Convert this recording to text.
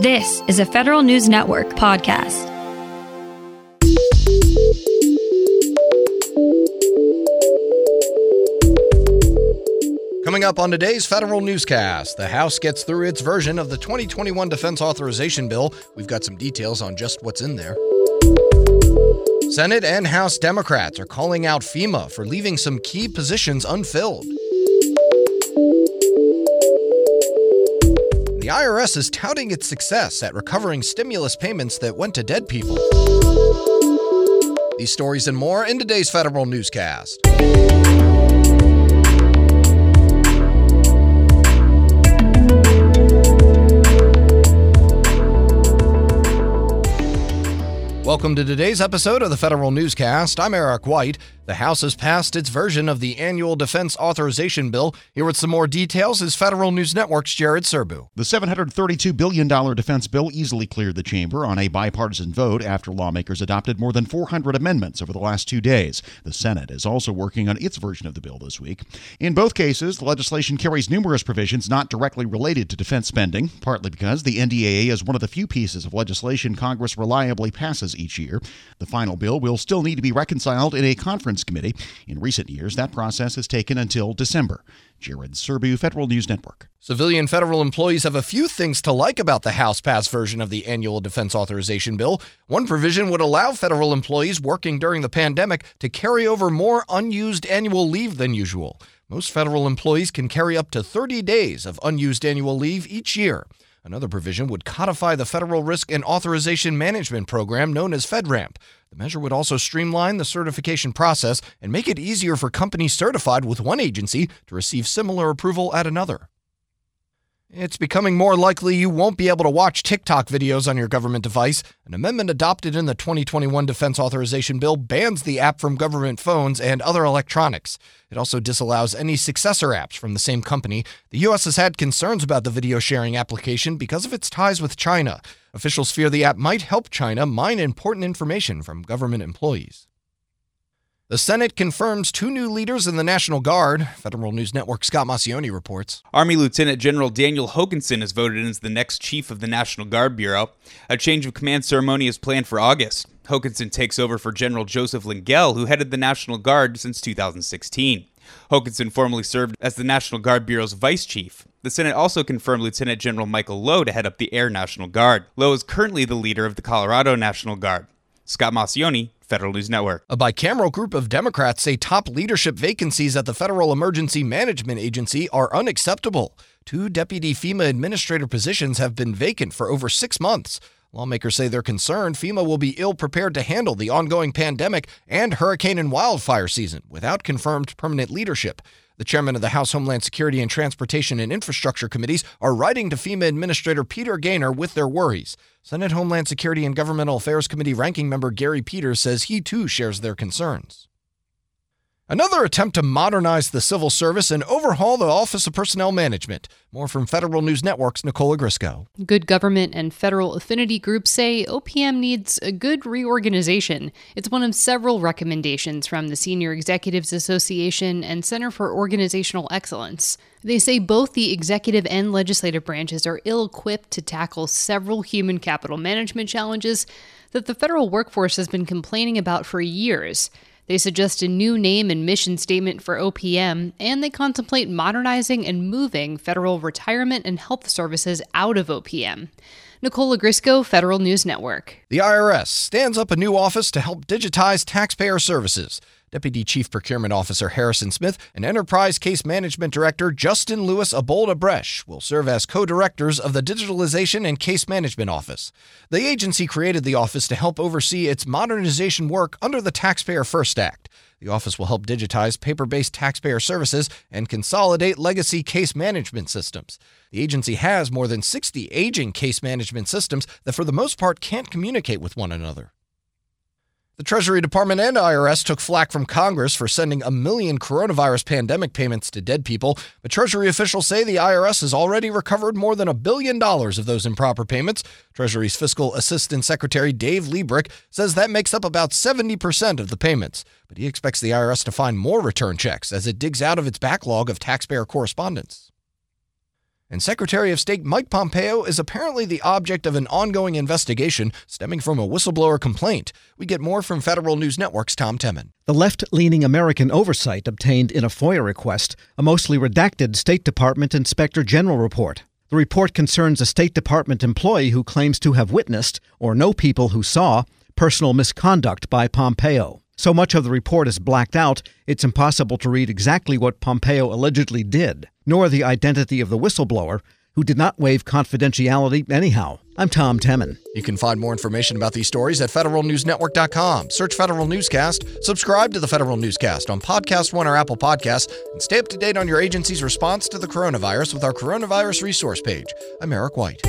This is a Federal News Network podcast. Coming up on today's Federal Newscast, the House gets through its version of the 2021 Defense Authorization Bill. We've got some details on just what's in there. Senate and House Democrats are calling out FEMA for leaving some key positions unfilled. The IRS is touting its success at recovering stimulus payments that went to dead people. These stories and more in today's Federal Newscast. Welcome to today's episode of the Federal Newscast. I'm Eric White. The House has passed its version of the annual defense authorization bill. Here with some more details is Federal News Network's Jared Serbu. The $732 billion defense bill easily cleared the chamber on a bipartisan vote after lawmakers adopted more than 400 amendments over the last two days. The Senate is also working on its version of the bill this week. In both cases, the legislation carries numerous provisions not directly related to defense spending, partly because the NDAA is one of the few pieces of legislation Congress reliably passes each year. The final bill will still need to be reconciled in a conference Committee. In recent years, that process has taken until December. Jared Serbu, Federal News Network. Civilian federal employees have a few things to like about the House passed version of the annual defense authorization bill. One provision would allow federal employees working during the pandemic to carry over more unused annual leave than usual. Most federal employees can carry up to 30 days of unused annual leave each year. Another provision would codify the Federal Risk and Authorization Management Program known as FedRAMP. The measure would also streamline the certification process and make it easier for companies certified with one agency to receive similar approval at another. It's becoming more likely you won't be able to watch TikTok videos on your government device. An amendment adopted in the 2021 Defense Authorization Bill bans the app from government phones and other electronics. It also disallows any successor apps from the same company. The U.S. has had concerns about the video sharing application because of its ties with China. Officials fear the app might help China mine important information from government employees. The Senate confirms two new leaders in the National Guard. Federal News Network Scott Maucione reports. Army Lieutenant General Daniel Hokanson is voted in as the next chief of the National Guard Bureau. A change of command ceremony is planned for August. Hokanson takes over for General Joseph Lengyel, who headed the National Guard since 2016. Hokanson formerly served as the National Guard Bureau's vice chief. The Senate also confirmed Lieutenant General Michael Loh to head up the Air National Guard. Loh is currently the leader of the Colorado National Guard. Scott Maucione, Federal News Network. A bicameral group of Democrats say top leadership vacancies at the Federal Emergency Management Agency are unacceptable. Two deputy FEMA administrator positions have been vacant for over six months. Lawmakers say they're concerned FEMA will be ill prepared to handle the ongoing pandemic and hurricane and wildfire season without confirmed permanent leadership. The chairman of the House Homeland Security and Transportation and Infrastructure Committees are writing to FEMA Administrator Peter Gaynor with their worries. Senate Homeland Security and Governmental Affairs Committee ranking member Gary Peters says he too shares their concerns. Another attempt to modernize the civil service and overhaul the Office of Personnel Management. More from Federal News Network's Nicole Ogrysko. Good government and federal affinity groups say OPM needs a good reorganization. It's one of several recommendations from the Senior Executives Association and Center for Organizational Excellence. They say both the executive and legislative branches are ill equipped to tackle several human capital management challenges that the federal workforce has been complaining about for years. They suggest a new name and mission statement for OPM, and they contemplate modernizing and moving federal retirement and health services out of OPM. Nicole Ogrysko, Federal News Network. The IRS stands up a new office to help digitize taxpayer services. Deputy Chief Procurement Officer Harrison Smith and Enterprise Case Management Director Justin Lewis Abolda Bresh will serve as co directors of the Digitalization and Case Management Office. The agency created the office to help oversee its modernization work under the Taxpayer First Act. The office will help digitize paper based taxpayer services and consolidate legacy case management systems. The agency has more than 60 aging case management systems that, for the most part, can't communicate with one another. The Treasury Department and IRS took flack from Congress for sending a million coronavirus pandemic payments to dead people, but Treasury officials say the IRS has already recovered more than a billion dollars of those improper payments. Treasury's Fiscal Assistant Secretary Dave Lebryk says that makes up about 70% of the payments, but he expects the IRS to find more return checks as it digs out of its backlog of taxpayer correspondence. And Secretary of State Mike Pompeo is apparently the object of an ongoing investigation stemming from a whistleblower complaint. We get more from Federal News Network's Tom Temin. The left leaning American oversight obtained in a FOIA request a mostly redacted State Department Inspector General report. The report concerns a State Department employee who claims to have witnessed, or know people who saw, personal misconduct by Pompeo. So much of the report is blacked out, it's impossible to read exactly what Pompeo allegedly did, nor the identity of the whistleblower, who did not waive confidentiality anyhow. I'm Tom Temin. You can find more information about these stories at federalnewsnetwork.com. Search Federal Newscast, subscribe to the Federal Newscast on Podcast One or Apple Podcasts, and stay up to date on your agency's response to the coronavirus with our coronavirus resource page. I'm Eric White.